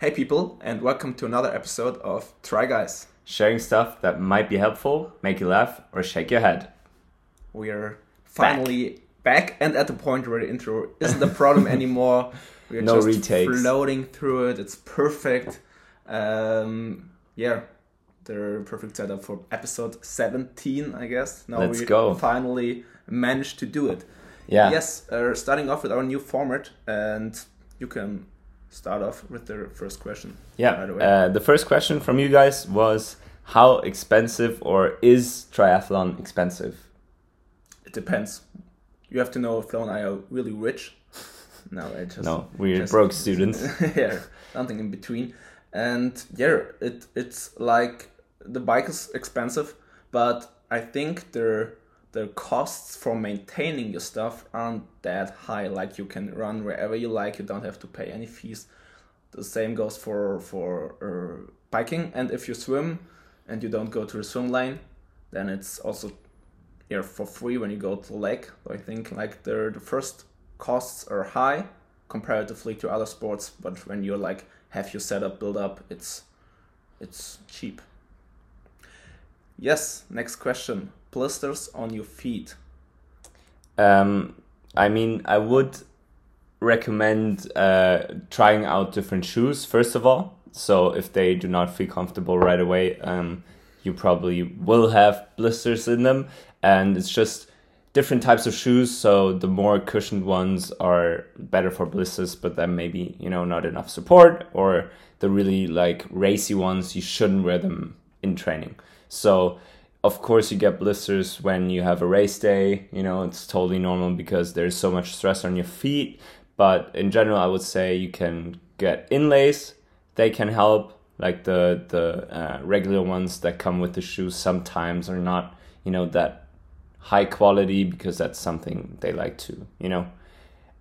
Hey people, and welcome to another episode of Try Guys. Sharing stuff that might be helpful, make you laugh, or shake your head. We are finally back, and at the point where the intro isn't a problem anymore. We are No just retakes. floating through it. It's perfect. Um, yeah, the perfect setup for episode 17, I guess. Now Let's we go. finally managed to do it. Yeah. Yes, uh, starting off with our new format, and you can start off with the first question. Yeah. Way. Uh, the first question from you guys was how expensive or is triathlon expensive? It depends. You have to know if Flo and I are really rich. No, I just No, we're just- broke students. yeah, something in between. And yeah, it it's like the bike is expensive, but I think the the costs for maintaining your stuff aren't that high. Like you can run wherever you like. You don't have to pay any fees. The same goes for for uh, biking. And if you swim and you don't go to the swim lane, then it's also here for free when you go to the lake. So I think like the the first costs are high comparatively to other sports, but when you're like have your setup built up, it's it's cheap. Yes, next question. Blisters on your feet. Um, I mean, I would recommend uh, trying out different shoes first of all. So if they do not feel comfortable right away, um, you probably will have blisters in them, and it's just different types of shoes. So the more cushioned ones are better for blisters, but then maybe you know not enough support, or the really like racy ones you shouldn't wear them in training. So of course you get blisters when you have a race day you know it's totally normal because there's so much stress on your feet. But in general i would say you can get inlays. They can help like the the uh, regular ones that come with the shoes sometimes are not you know that high quality because that's something they like to you know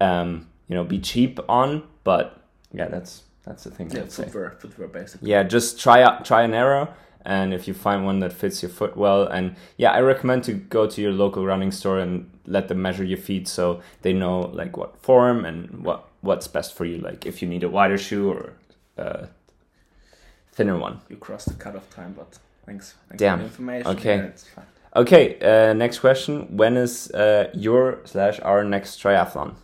um you know be cheap on. But yeah that's that's the thing Yeah, footwear, footwear basically. Yeah, just try out try an error and if you find one that fits your foot well and yeah, I recommend to go to your local running store and let them measure your feet so they know like what form and what what's best for you like if you need a wider shoe or a thinner one. You crossed the cutoff time, but thanks. thanks Damn. For the information. Okay. Yeah. Okay, uh, next question. When is uh, your slash our next triathlon?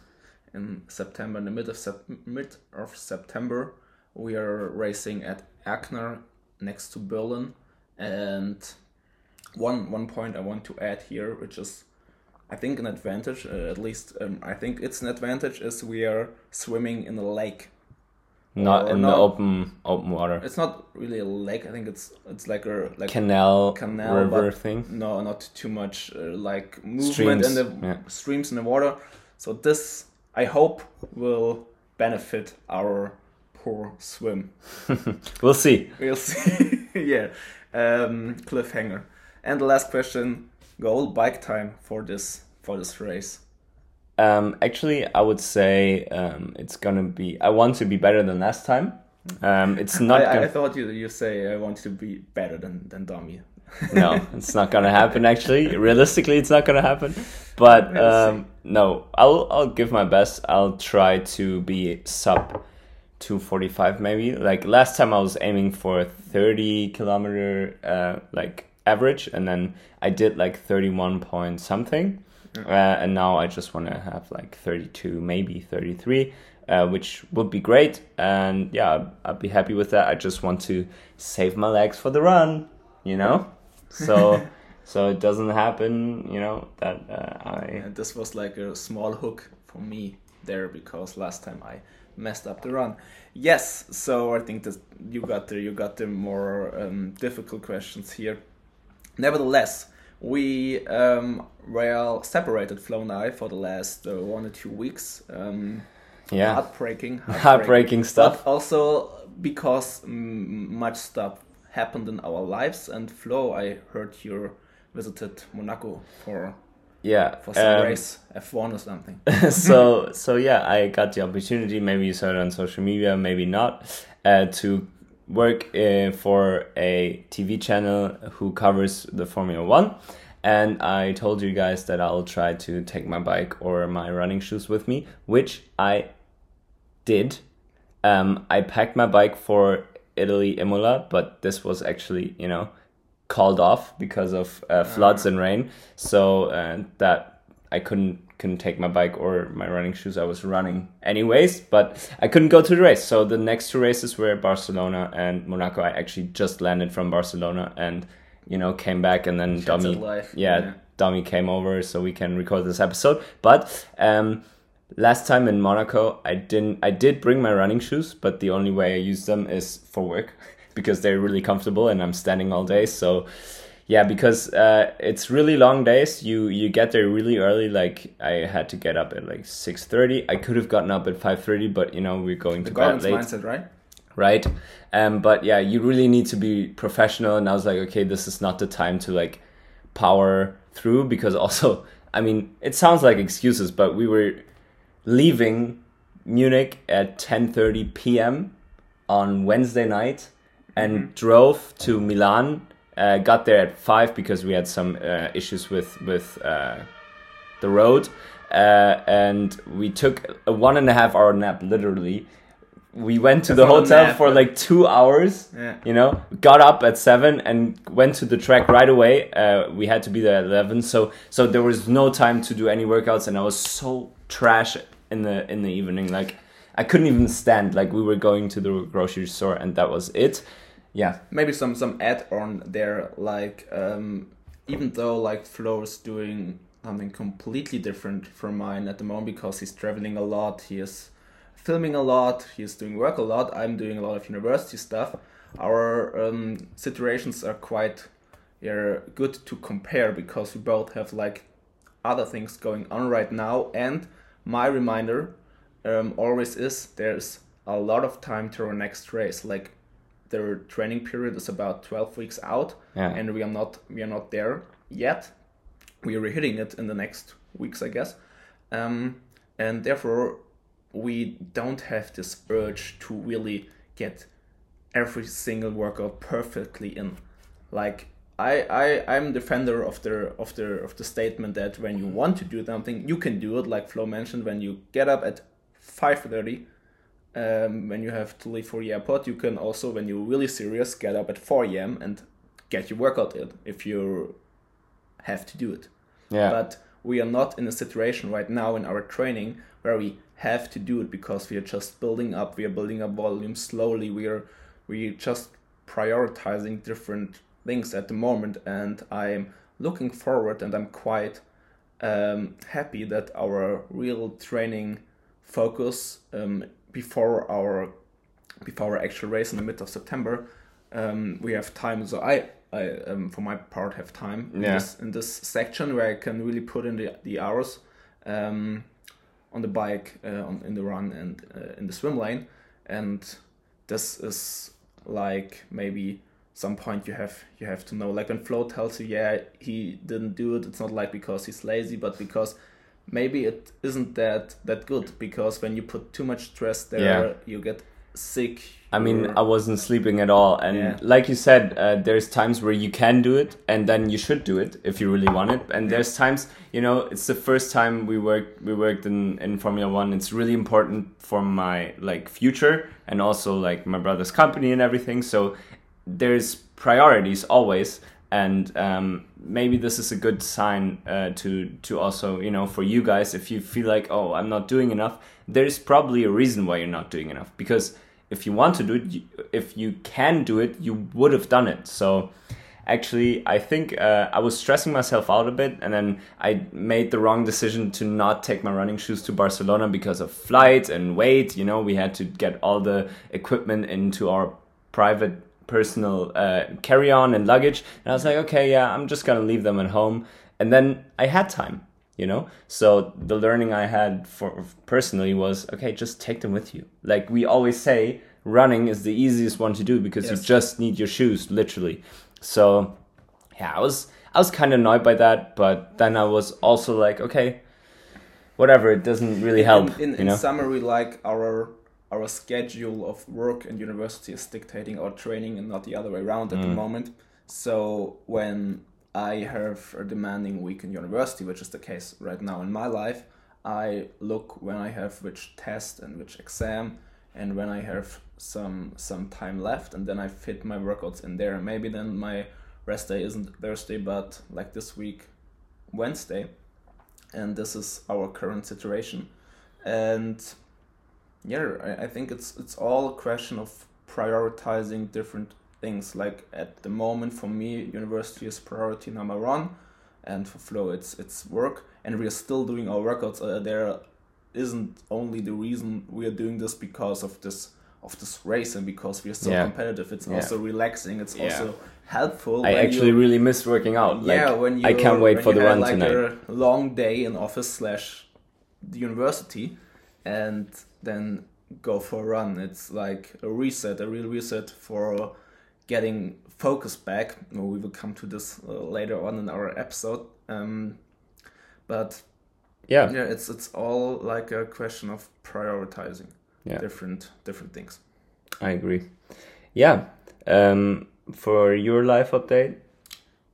in September, in the mid of sep- mid of September, we are racing at Erkner next to Berlin. And one one point I want to add here, which is I think an advantage, uh, at least um, I think it's an advantage, is we are swimming in a lake. Not Or in the open open water. It's not really a lake. I think it's it's like a like Canal, canal, river thing. no, not too much uh, like movement Streams, in the yeah. streams in the water. So this, I hope, will benefit our poor swim. We'll see. We'll see. yeah, um, cliffhanger. And the last question: goal bike time for this for this race. Um, actually, I would say um, it's gonna be. I want to be better than last time. Um, it's not. I, I gonna, thought you you say I want to be better than than Domi. no, it's not gonna happen. Actually, realistically, it's not gonna happen. But um, no, I'll I'll give my best. I'll try to be sub two forty five maybe. Like last time, I was aiming for thirty kilometer uh, like average, and then I did like thirty one point something. Uh, and now I just want to have like 32, maybe 33, uh, which would be great. And yeah, I'd, I'd be happy with that. I just want to save my legs for the run, you know? So, so it doesn't happen, you know, that uh, I. And this was like a small hook for me there because last time I messed up the run. Yes, so I think that you got the you got the more um, difficult questions here. Nevertheless, we um, were separated, Flo and I, for the last uh, one or two weeks. Um, Yeah. heartbreaking, Heartbreaking stuff. But also because much stuff happened in our lives. And Flo, I heard you visited Monaco for Yeah. for some um, race F1 or something. so so yeah, I got the opportunity. Maybe you saw it on social media, maybe not, uh, to work uh, for a TV channel who covers the Formula One. And I told you guys that I'll try to take my bike or my running shoes with me, which I did. Um, I packed my bike for Italy Imola, but this was actually you know called off because of uh, floods and rain. So uh, that I couldn't couldn't take my bike or my running shoes. I was running anyways, but I couldn't go to the race. So the next two races were Barcelona and Monaco. I actually just landed from Barcelona and you know came back and then Jet Domi, yeah, yeah. Domi came over so we can record this episode. But um, last time in Monaco, I didn't. I did bring my running shoes, but the only way I use them is for work because they're really comfortable and I'm standing all day. So yeah, because uh, it's really long days. You you get there really early. Like I had to get up at like six thirty. I could have gotten up at five thirty, but you know we're going The to bed late mindset, right? right um but yeah you really need to be professional and i was like okay this is not the time to like power through because also i mean it sounds like excuses but we were leaving munich at 10:30 p.m. on wednesday night and drove to milan uh, got there at 5 because we had some uh, issues with with uh, the road. Uh, and we took a one and a half hour nap literally. We went to That's the hotel nap, for but- like two hours Yeah. you know got up at seven and went to the track right away. Uh, we had to be there at 11 so so there was no time to do any workouts and i was so trash in the in the evening. Like i couldn't even stand. Like we were going to the grocery store and that was it yeah. Maybe some some add on there like um even though like Flo is doing something completely different from mine at the moment because he's traveling a lot he is filming a lot he's doing work a lot i'm doing a lot of university stuff. Our um, situations are quite yeah, good to compare because we both have like other things going on right now. And my reminder um, always is there's a lot of time to our next race. Like their training period is about 12 weeks out Yeah. and we are not we are not there yet. We are hitting it in the next weeks i guess. Um, and therefore we don't have this urge to really get every single workout perfectly in. Like I, I I'm defender of the of the of the statement that when you want to do something you can do it like Flo mentioned when you get up at 5:30 um, when you have to leave for the airport you can also when you're really serious get up at 4 a.m. and get your workout in if you have to do it yeah but we are not in a situation right now in our training where we have to do it because we are just building up we are building up volume slowly we are we just prioritizing different things at the moment and i'm looking forward and i'm quite um, happy that our real training focus um, before our before our actual race in the mid of september um, we have time so i I, um, for my part, have time in, Yeah. this, in this section where I can really put in the, the hours um, on the bike, uh, on, in the run, and uh, in the swim lane. And this is like maybe some point you have you have to know. Like when Flo tells you, yeah, he didn't do it. It's not like because he's lazy, but because maybe it isn't that that good. Because when you put too much stress there, Yeah. you get sick. I mean, you're- I wasn't sleeping at all, and Yeah. like you said, uh, there's times where you can do it, and then you should do it if you really want it. And there's times, you know, it's the first time we worked we worked in in Formula One. It's really important for my like future and also like my brother's company and everything. So there's priorities always, and um, maybe this is a good sign uh, to to also you know for you guys if you feel like oh I'm not doing enough. There's probably a reason why you're not doing enough because if you want to do it, you, if you can do it, you would have done it. So actually, I think uh, I was stressing myself out a bit, and then I made the wrong decision to not take my running shoes to Barcelona because of flight and weight. You know, we had to get all the equipment into our private personal uh, carry on and luggage. And I was like, okay, yeah, I'm just gonna leave them at home. And then I had time, you know. So the learning I had for personally was, okay, just take them with you. Like we always say, running is the easiest one to do because you just need your shoes, literally. So yeah, I was I was kind of annoyed by that, but then I was also like, okay, whatever. It doesn't really help, In, in, you know. summary, like our our schedule of work and university is dictating our training and not the other way around at the Mm. moment. So when I have a demanding week in university, which is the case right now in my life, I look when I have which test and which exam and when I have some some time left, and then I fit my workouts in there. Maybe then my rest day isn't Thursday, but like this week, Wednesday, and this is our current situation, and yeah, I, think it's it's all a question of prioritizing different things. Like at the moment, for me, university is priority number one, and for Flo, it's it's work, and we are still doing our workouts. Uh, there isn't only the reason we are doing this because of this of this race and because we are so Yeah. competitive. It's Yeah. also relaxing. It's Yeah. also helpful. I actually you- really miss working out. Like, yeah, when you I can't wait for the run like tonight. A long day in office slash the university, and then go for a run. It's like a reset, a real reset for getting focus back. We will come to this uh, later on in our episode. Um, but Yeah, yeah, it's it's all like a question of prioritizing Yeah. different different things. I agree. Yeah. Um, for your life update,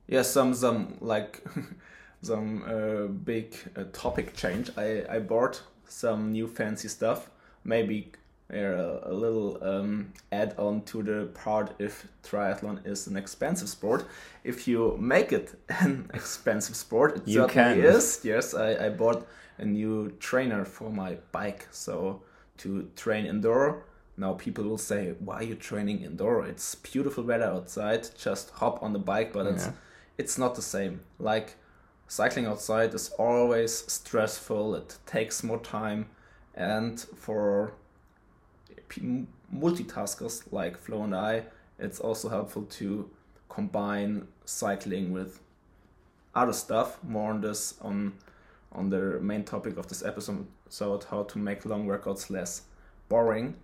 Yeah, some some like some uh, big uh, topic change. I I bought some new fancy stuff. Maybe uh, a little um, add on to the part if triathlon is an expensive sport. If you make it an expensive sport, it You certainly can. is. Yes, I, I bought a new trainer for my bike, so to train indoor. Now people will say, "Why are you training indoor? It's beautiful weather outside. Just hop on the bike." But it's it's not the same. Like cycling outside is always stressful. It takes more time, and for multitaskers like Flo and I, it's also helpful to combine cycling with other stuff. More on this on on the main topic of this episode, so how to make long workouts less boring.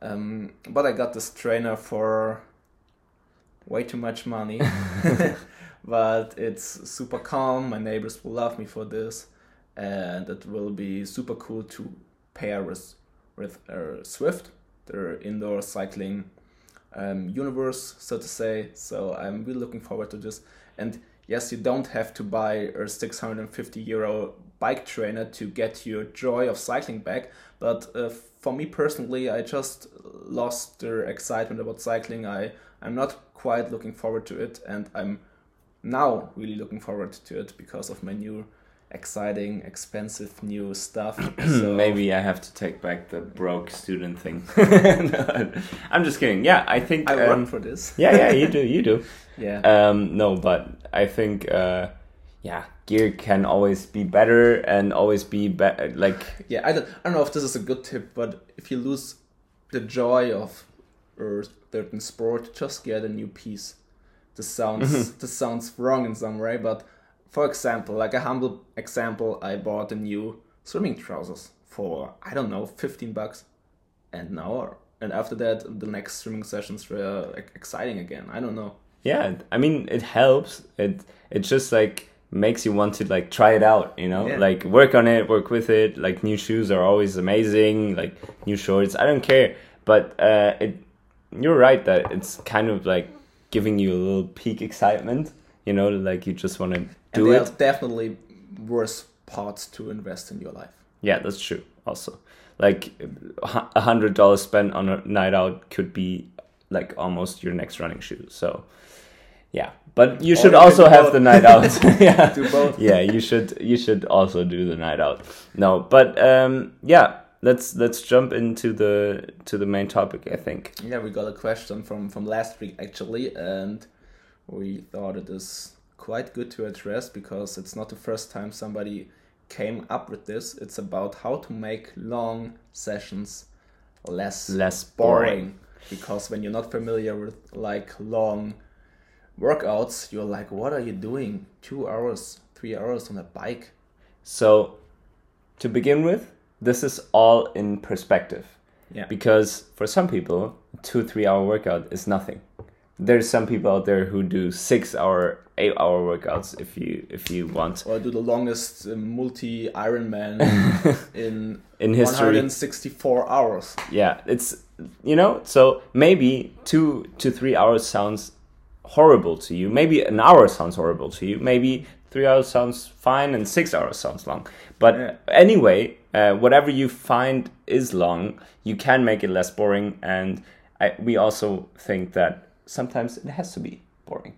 Um, but I got this trainer for way too much money. but it's super calm. My neighbors will love me for this, and it will be super cool to pair with with uh, Zwift, their indoor cycling um, universe, so to say. So I'm really looking forward to this. And yes, you don't have to buy a 650 euro bike trainer to get your joy of cycling back. But uh, for me personally, I just lost the excitement about cycling. I I'm not quite looking forward to it, and I'm now really looking forward to it because of my new exciting expensive new stuff so maybe I have to take back the broke student thing. No, I'm just kidding. Yeah, I think. i um, run for this yeah, yeah, you do, you do. yeah Um, no, but I think, uh, yeah, gear can always be better and always be better. Like, yeah I don't, I don't know if this is a good tip but if you lose the joy of a certain sport just get a new piece this sounds this sounds wrong in some way but for example like a humble example i bought a new swimming trousers for i don't know 15 bucks and now and after that the next swimming sessions were like, exciting again i don't know yeah, I mean, it helps. It it just like makes you want to like try it out. You know, Yeah. like work on it, work with it. Like new shoes are always amazing. Like new shorts, I don't care. But uh, it, you're right that it's kind of like giving you a little peak excitement. You know, like you just want to do there it. definitely worse parts to invest in your life Yeah, that's true. Also, like a hundred dollars spent on a night out could be like almost your next running shoe. So, yeah, but you should also have both. the night out. yeah, Do both. yeah, you should. You should also do the night out. No, but um, yeah, let's let's jump into the to the main topic. I think. Yeah, we got a question from from last week actually, and we thought it is quite good to address because it's not the first time somebody came up with this. It's about how to make long sessions less Less boring. boring. Because when you're not familiar with like long workouts, you're like, what are you doing? Two hours, three hours on a bike? So, to begin with, this is all in perspective. Yeah. because for some people two three hour workout is nothing there's some people out there who do six hour eight hour workouts if you if you want. Or do the longest uh, multi Ironman in in history. 164 hours. yeah it's you know so maybe two to three hours sounds horrible to you. Maybe an hour sounds horrible to you. Maybe three hours sounds fine and six hours sounds long. But Yeah. anyway uh, whatever you find is long, you can make it less boring, and I, we also think that sometimes it has to be boring.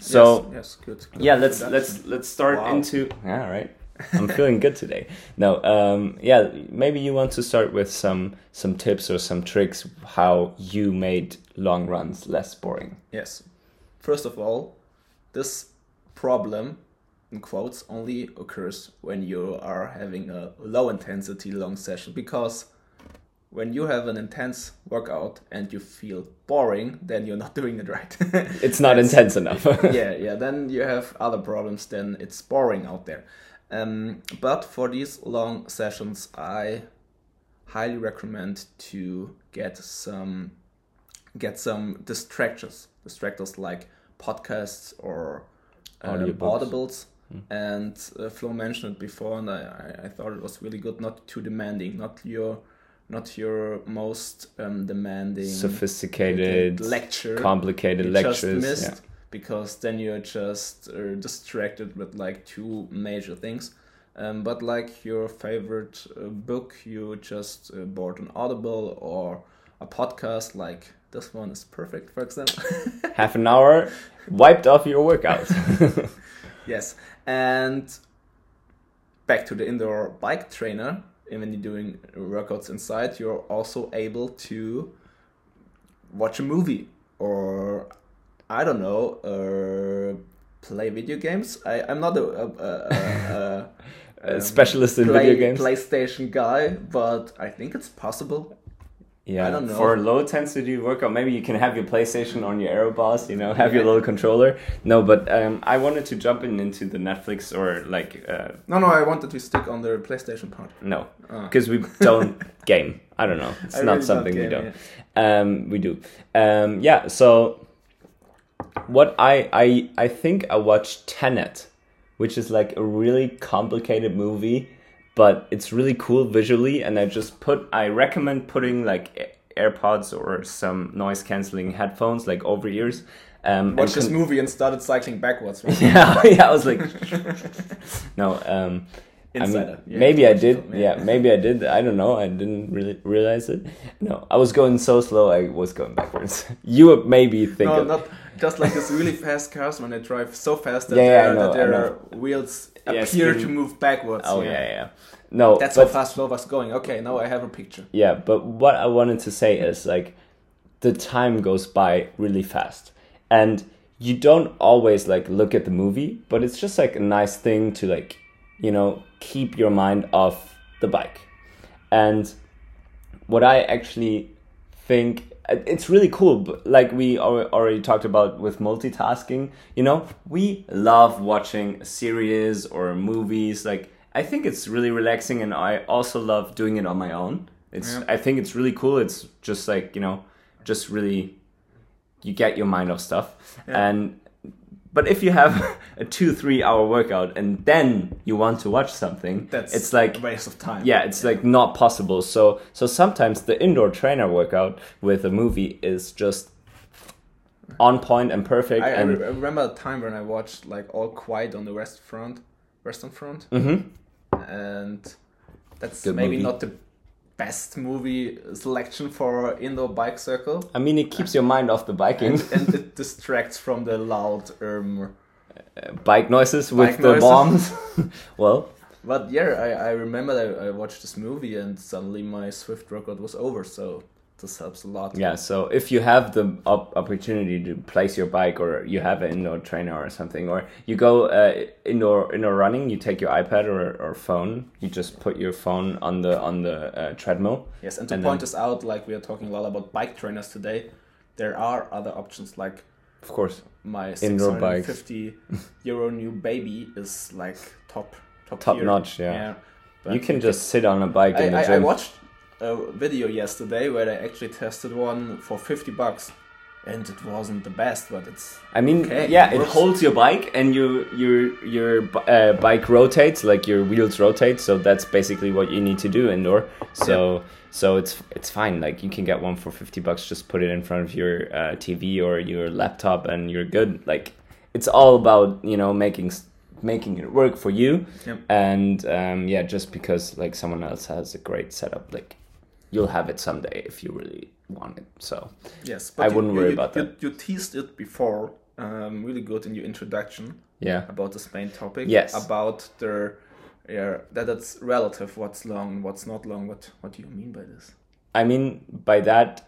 So yes, yes good, good yeah, let's let's let's start Wow. into yeah right. I'm feeling good today. No, um, yeah, maybe you want to start with some some tips or some tricks how you made long runs less boring. Yes. First of all, this problem, in quotes, only occurs when you are having a low intensity long session because when you have an intense workout and you feel boring, then you're not doing it right. It's not intense enough. yeah, yeah, then you have other problems, then it's boring out there. Um, but for these long sessions, I highly recommend to get some get some distractors, distractors like podcasts or um, audibles. And uh, Flo mentioned it before, and I, I thought it was really good. Not too demanding, not your, not your most um, demanding Sophisticated, lecture complicated lectures. just missed yeah. because then you're just uh, distracted with like two major things. Um, but like your favorite uh, book, you just uh, bought an Audible or a podcast. Like this one is perfect, for example. Half an hour, wiped off your workout. yes, and back to the indoor bike trainer. And when you're doing workouts inside, you're also able to watch a movie or I don't know, uh, play video games. I I'm not a, a, a, a, um, specialist in play- video games. PlayStation guy, but I think it's possible. Yeah, I don't know. for low intensity workout, maybe you can have your PlayStation on your aerobars, you know, have your little controller. No, but um, I wanted to jump in into the Netflix or like uh, No, no, I wanted to stick on the PlayStation part. no, Ah. because we don't game. I don't know. It's I not really something we game, don't. Um, we do. Um, yeah. So what I I I think I watched Tenet, which is like a really complicated movie, but it's really cool visually. And I just put I recommend putting like AirPods or some noise canceling headphones like over ears. Um, Watched this movie and started cycling backwards. yeah, yeah. I was like, no. Um, I mean, Yeah, maybe I did. film, yeah. maybe I did. I don't know. I didn't really realize it. No, I was going so slow. I was going backwards. you would maybe think. No, of, not just like this really fast cars when they drive so fast that, Yeah, yeah, their, know, that their wheels Yeah, appear to move backwards. oh yeah, yeah. No, That's but how fast Flo was going. Okay, now I have a picture. yeah, but what I wanted to say is like, the time goes by really fast, and you don't always like look at the movie, but it's just like a nice thing to like, you know, keep your mind off the bike, and what I actually think it's really cool like we already talked about with multitasking you know we love watching series or movies like i think it's really relaxing and i also love doing it on my own it's Yeah. i think it's really cool it's just like you know just really you get your mind off stuff Yeah. and but if you have a two three hour workout and then you want to watch something That's it's like a waste of time. yeah it's like not possible so so sometimes the indoor trainer workout with a movie is just on point and perfect I, and I remember a time when I watched like All Quiet on the West Front, Western Front, Mhm. and that's Good maybe movie. not the best movie selection for indoor bike circle, i mean it keeps your mind off the biking. And, and it distracts from the loud um, bike noises with Bike the bombs. Well. But yeah, I, I remember that I watched this movie and suddenly my Zwift record was over, so this helps a lot. yeah so if you have the op- opportunity to place your bike or you have an indoor trainer or something or you go uh, indoor indoor running you take your ipad or, or phone you just put your phone on the on the uh, treadmill Yes, and to And point then- this out, like we are talking a lot about bike trainers today, there are other options like of course my Indoor bikes. 650 euro new baby is like top top, Top tier. notch, yeah. But you can just sit on a bike I, in the I, I gym watched a video yesterday where I actually tested one for 50 bucks and it wasn't the best but it's I mean, Okay, yeah, it it holds your bike and your your your uh, bike rotates, like your wheels rotate. So that's basically what you need to do indoor. So so it's it's fine. Like you can get one for fifty bucks. Just put it in front of your uh, TV or your laptop, and you're good. Like it's all about you know making making it work for you. Yep. And um, yeah, just because like someone else has a great setup, like you'll have it someday if you really want it. So Yes, I you- wouldn't you, worry you, about you, that. You teased it before, um, really good in your introduction yeah, about this main topic. Yes. About the, yeah, that it's relative. What's long, what's not long. What What do you mean by this? I mean by that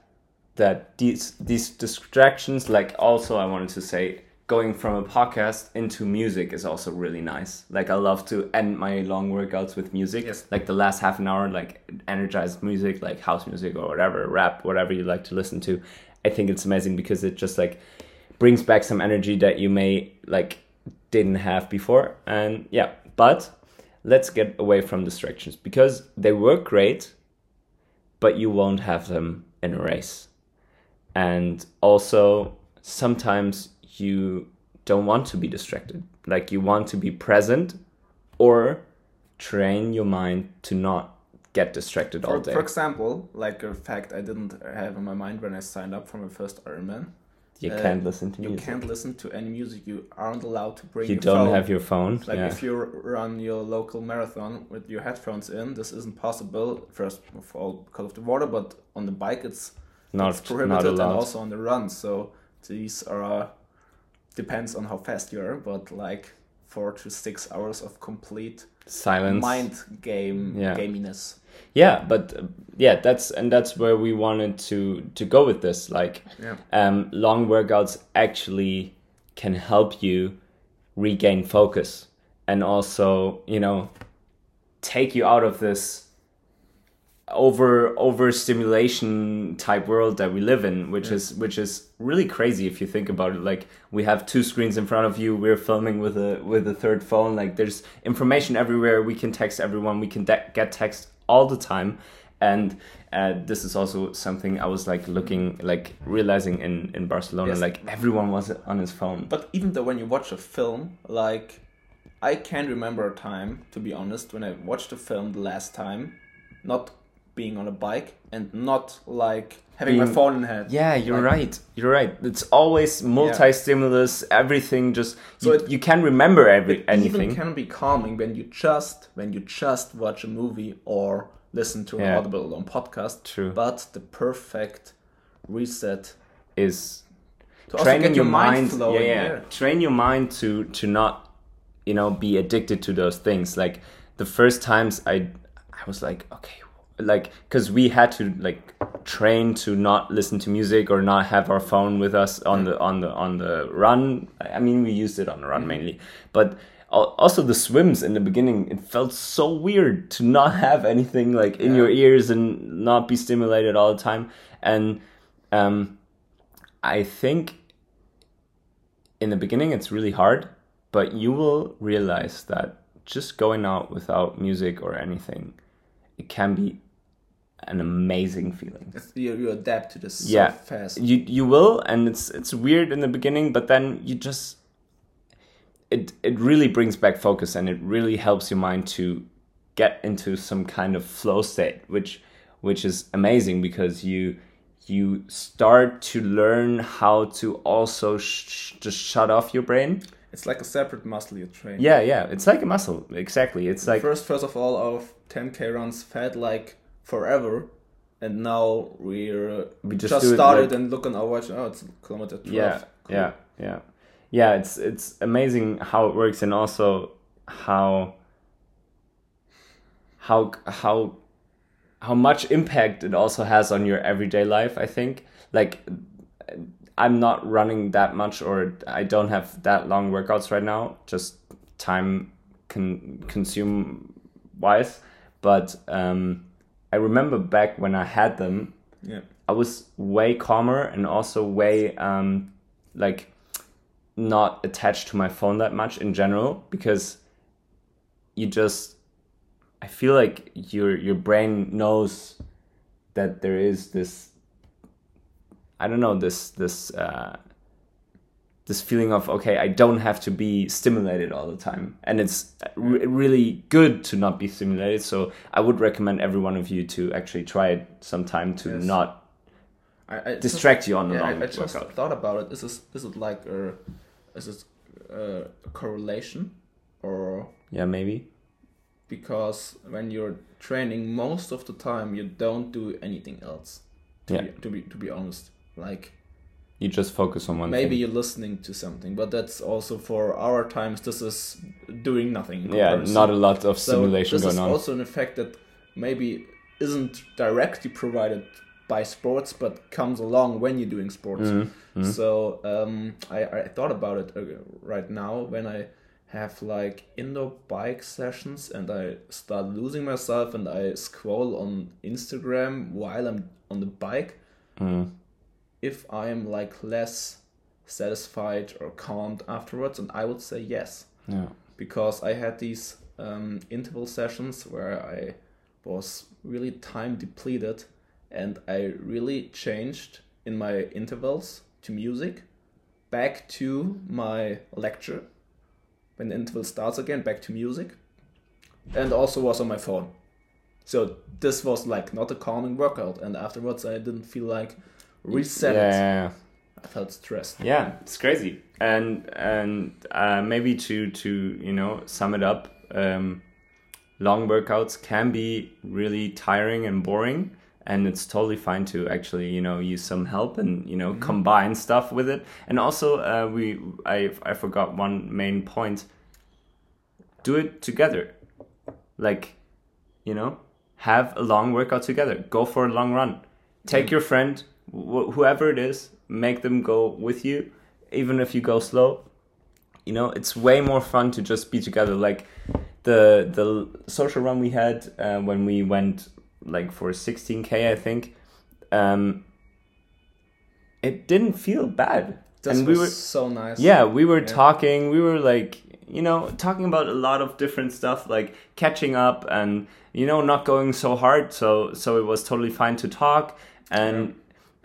that these these distractions, like also I wanted to say, going from a podcast into music is also really nice. Like I love to end my long workouts with music. Yes. Like the last half an hour, like energized music, like house music or whatever, rap, whatever you like to listen to. I think it's amazing because it just like brings back some energy that you may like didn't have before. And yeah, but let's get away from distractions because they work great, but you won't have them in a race. And also, sometimes you don't want to be distracted. Like, you want to be present or train your mind to not get distracted all day. for example, like a fact I didn't have in my mind when I signed up for my first Ironman. you uh, can't listen to You music. can't listen to any music. You aren't allowed to bring. you don't phone. have your phone. Like yeah. if you run your local marathon with your headphones in, this isn't possible. First of all, because of the water, but on the bike, it's not, it's not prohibited, and also on the run. So these are depends on how fast you are, but like four to six hours of complete Silence. mind game Yeah. gaminess. yeah but uh, yeah that's and that's where we wanted to to go with this like Yeah. um long workouts actually can help you regain focus and also you know take you out of this over overstimulation type world that we live in which is which is really crazy if you think about it. Like we have two screens in front of you we're filming with a with a third phone. Like there's information everywhere. We can text everyone. We can de- get text all the time. And uh, this is also something i was like looking like realizing in in barcelona Yes. like everyone was on his phone. But even though when you watch a film, like I can't remember a time, to be honest, when I watched a film the last time, not being on a bike and not like having my Being- phone in hand. Yeah, you're Like- right. You're right. It's always multi-stimulus. Everything just So you, it- you can remember every It anything. even can be calming when you just when you just watch a movie or listen to an Yeah. audible on podcast. True. But the perfect reset Is to training your, your mind, mind. yeah, yeah. Train your mind to to not, you know, be addicted to those things. Like the first times I, I was like, okay, like because we had to like train to not listen to music or not have our phone with us on the on the on the run. I mean, we used it on the run mainly, but. Also, the swims in the beginning, it felt so weird to not have anything like in Yeah. your ears and not be stimulated all the time. And um, I think in the beginning it's really hard, but you will realize that just going out without music or anything, it can be an amazing feeling. You, you adapt to this so Yeah. fast. You you will, and it's it's weird in the beginning, but then you just it it really brings back focus and it really helps your mind to get into some kind of flow state, which which is amazing because you you start to learn how to also sh- just shut off your brain. It's like a separate muscle you train. Yeah, yeah, it's like a muscle. Exactly. It's like first, first of all, of 10k runs felt like forever, and now we're We we just just, started like- and look on our watch. Oh, it's kilometer 12. yeah Cool. yeah yeah yeah it's it's amazing how it works and also how how how how much impact it also has on your everyday life i think like i'm not running that much or i don't have that long workouts right now just time con- consume wise but um i remember back when i had them Yeah. I was way calmer and also way um, like not attached to my phone that much in general because you just I feel like your your brain knows that there is this I don't know this this uh, this feeling of okay I don't have to be stimulated all the time and it's re- really good to not be stimulated so I would recommend every one of you to actually try it sometime to Yes. not I, I just- distract you on the yeah, long I, I just workout. thought about it. Is this is it like a is it uh, a correlation or Yeah, maybe. because when you're training, most of the time you don't do anything else. To Yeah. be, to be to be honest, like You just focus on one maybe thing. you're listening to something, but that's also for our times. This is doing nothing. in Yeah, not a lot of So this going is on. also an effect that maybe isn't directly provided by sports, but comes along when you're doing sports. Mhm, mhm. So um, I, I thought about it uh, right now when I have like indoor bike sessions and I start losing myself and I scroll on Instagram while I'm on the bike. Mm. If I'm like less satisfied or calmed afterwards, and I would say yes Yeah. because I had these um, interval sessions where I was really time depleted and I really changed in my intervals to music, back to my lecture. When the interval starts again, back to music, and also was on my phone. So this was like not a calming workout, and afterwards I didn't feel like reset. Yeah. I felt stressed. Yeah, it's crazy. And and uh, maybe to to you know sum it up, um, long workouts can be really tiring and boring, and it's totally fine to actually you know use some help and you know combine stuff with it. And also, uh, we I I forgot one main point. Do it together, like you know, have a long workout together. Go for a long run. Take your friend, wh- whoever it is, make them go with you, even if you go slow. You know, it's way more fun to just be together. Like the the social run we had uh, when we went like for 16k, I think. Um, it didn't feel bad, This and was we were so nice. yeah, we were Yeah. talking. We were like, you know, talking about a lot of different stuff, like catching up, and you know, not going so hard. So, so it was totally fine to talk. And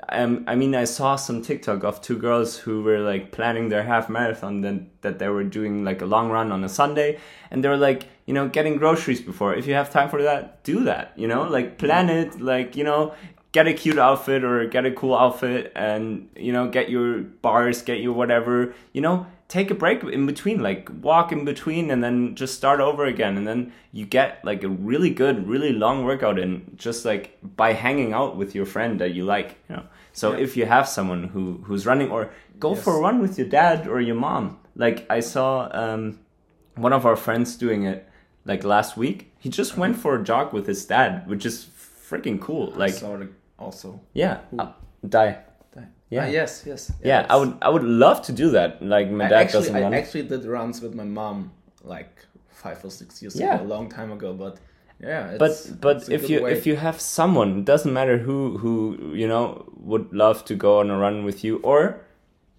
um, I mean, I saw some TikTok of two girls who were like planning their half marathon. Then that they were doing like a long run on a Sunday, and they were like, you know, getting groceries before. If you have time for that, do that. You know, like plan it. Like you know, get a cute outfit or get a cool outfit and you know get your bars get your whatever you know take a break in between like walk in between and then just start over again and then you get like a really good really long workout in just like by hanging out with your friend that you like you know so Yeah. if you have someone who who's running or go Yes. for a run with your dad or your mom like i saw um one of our friends doing it like last week he just went for a jog with his dad which is freaking cool like also. yeah, uh, die. Yeah. Ah, yes, yes. Yeah, I would. I would love to do that. Like my I dad actually, doesn't I run. actually did runs with my mom like five or six years Yeah. ago, a long time ago. But yeah, it's, but but if you way. if you have someone, it doesn't matter who who you know would love to go on a run with you, or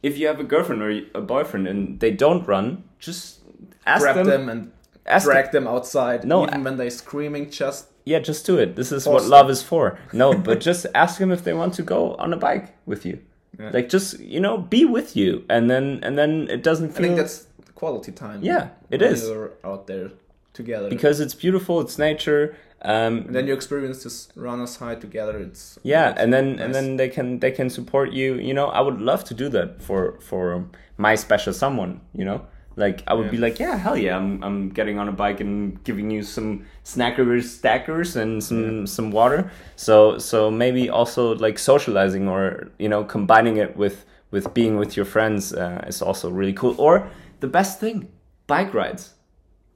if you have a girlfriend or a boyfriend and they don't run, just ask grab them. them, and ask drag them outside, No, even when they're screaming, just Yeah, just do it. This is Force what love is for. No, but just ask them if they want to go on a bike with you. Yeah. Like just you know be with you, and then and then it doesn't Feel... I think that's quality time. Yeah, it when is. You're out there together, because it's beautiful. It's nature. Um, and then you experience this runner's high together. It's yeah it's and then nice. and then they can they can support you you know i would love to do that for for my special someone you know like i would Yeah. be like yeah hell yeah i'm i'm getting on a bike and giving you some snackers stackers and some some water. So so maybe also like socializing or you know combining it with with being with your friends uh, is also really cool. Or the best thing bike rides.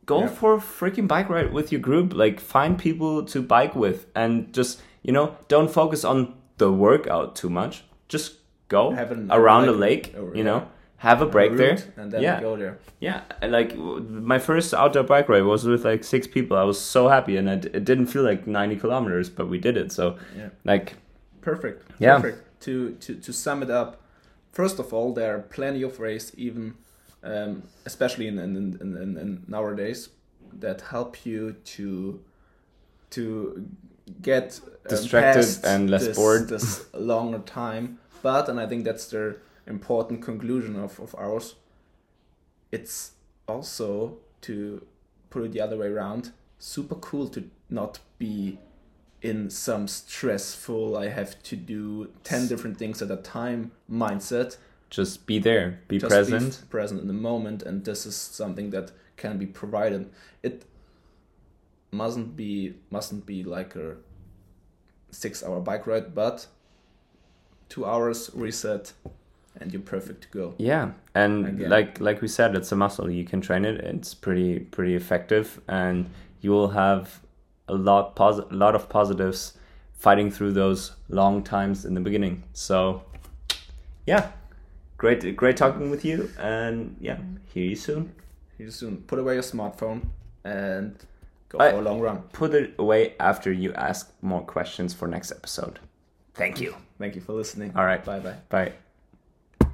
Go Yeah. for a freaking bike ride with your group like find people to bike with and just you know don't focus on the workout too much. Just go Have an- around a lake. or, you yeah. know have a break there and then yeah go there. yeah like my first outdoor bike ride was with like six people i was so happy and it, it didn't feel like 90 kilometers but we did it so Yeah. like Perfect. Yeah. Perfect. To, to to sum it up, first of all, there are plenty of ways, even um, especially in in, in, in in nowadays, that help you to to get um, Distracted and less this, bored. this longer time. But and I think that's the important conclusion of, of ours. It's also to put it the other way around. Super cool to not be in some stressful i have to do 10 different things at a time mindset just be there be just present be present in the moment and this is something that can be provided it mustn't be mustn't be like a six hour bike ride, but two hours reset and you're perfect to go. Yeah, and Again. like like we said, it's a muscle. You can train it. It's pretty pretty effective, and you will have a lot pos- a lot of positives fighting through those long times in the beginning. So, yeah, great great talking with you, and yeah, hear you soon. See you soon. Put away your smartphone and go I- for a long run. Put it away after you ask more questions for next episode. Thank you. Thank you for listening. All right. Bye bye. Bye.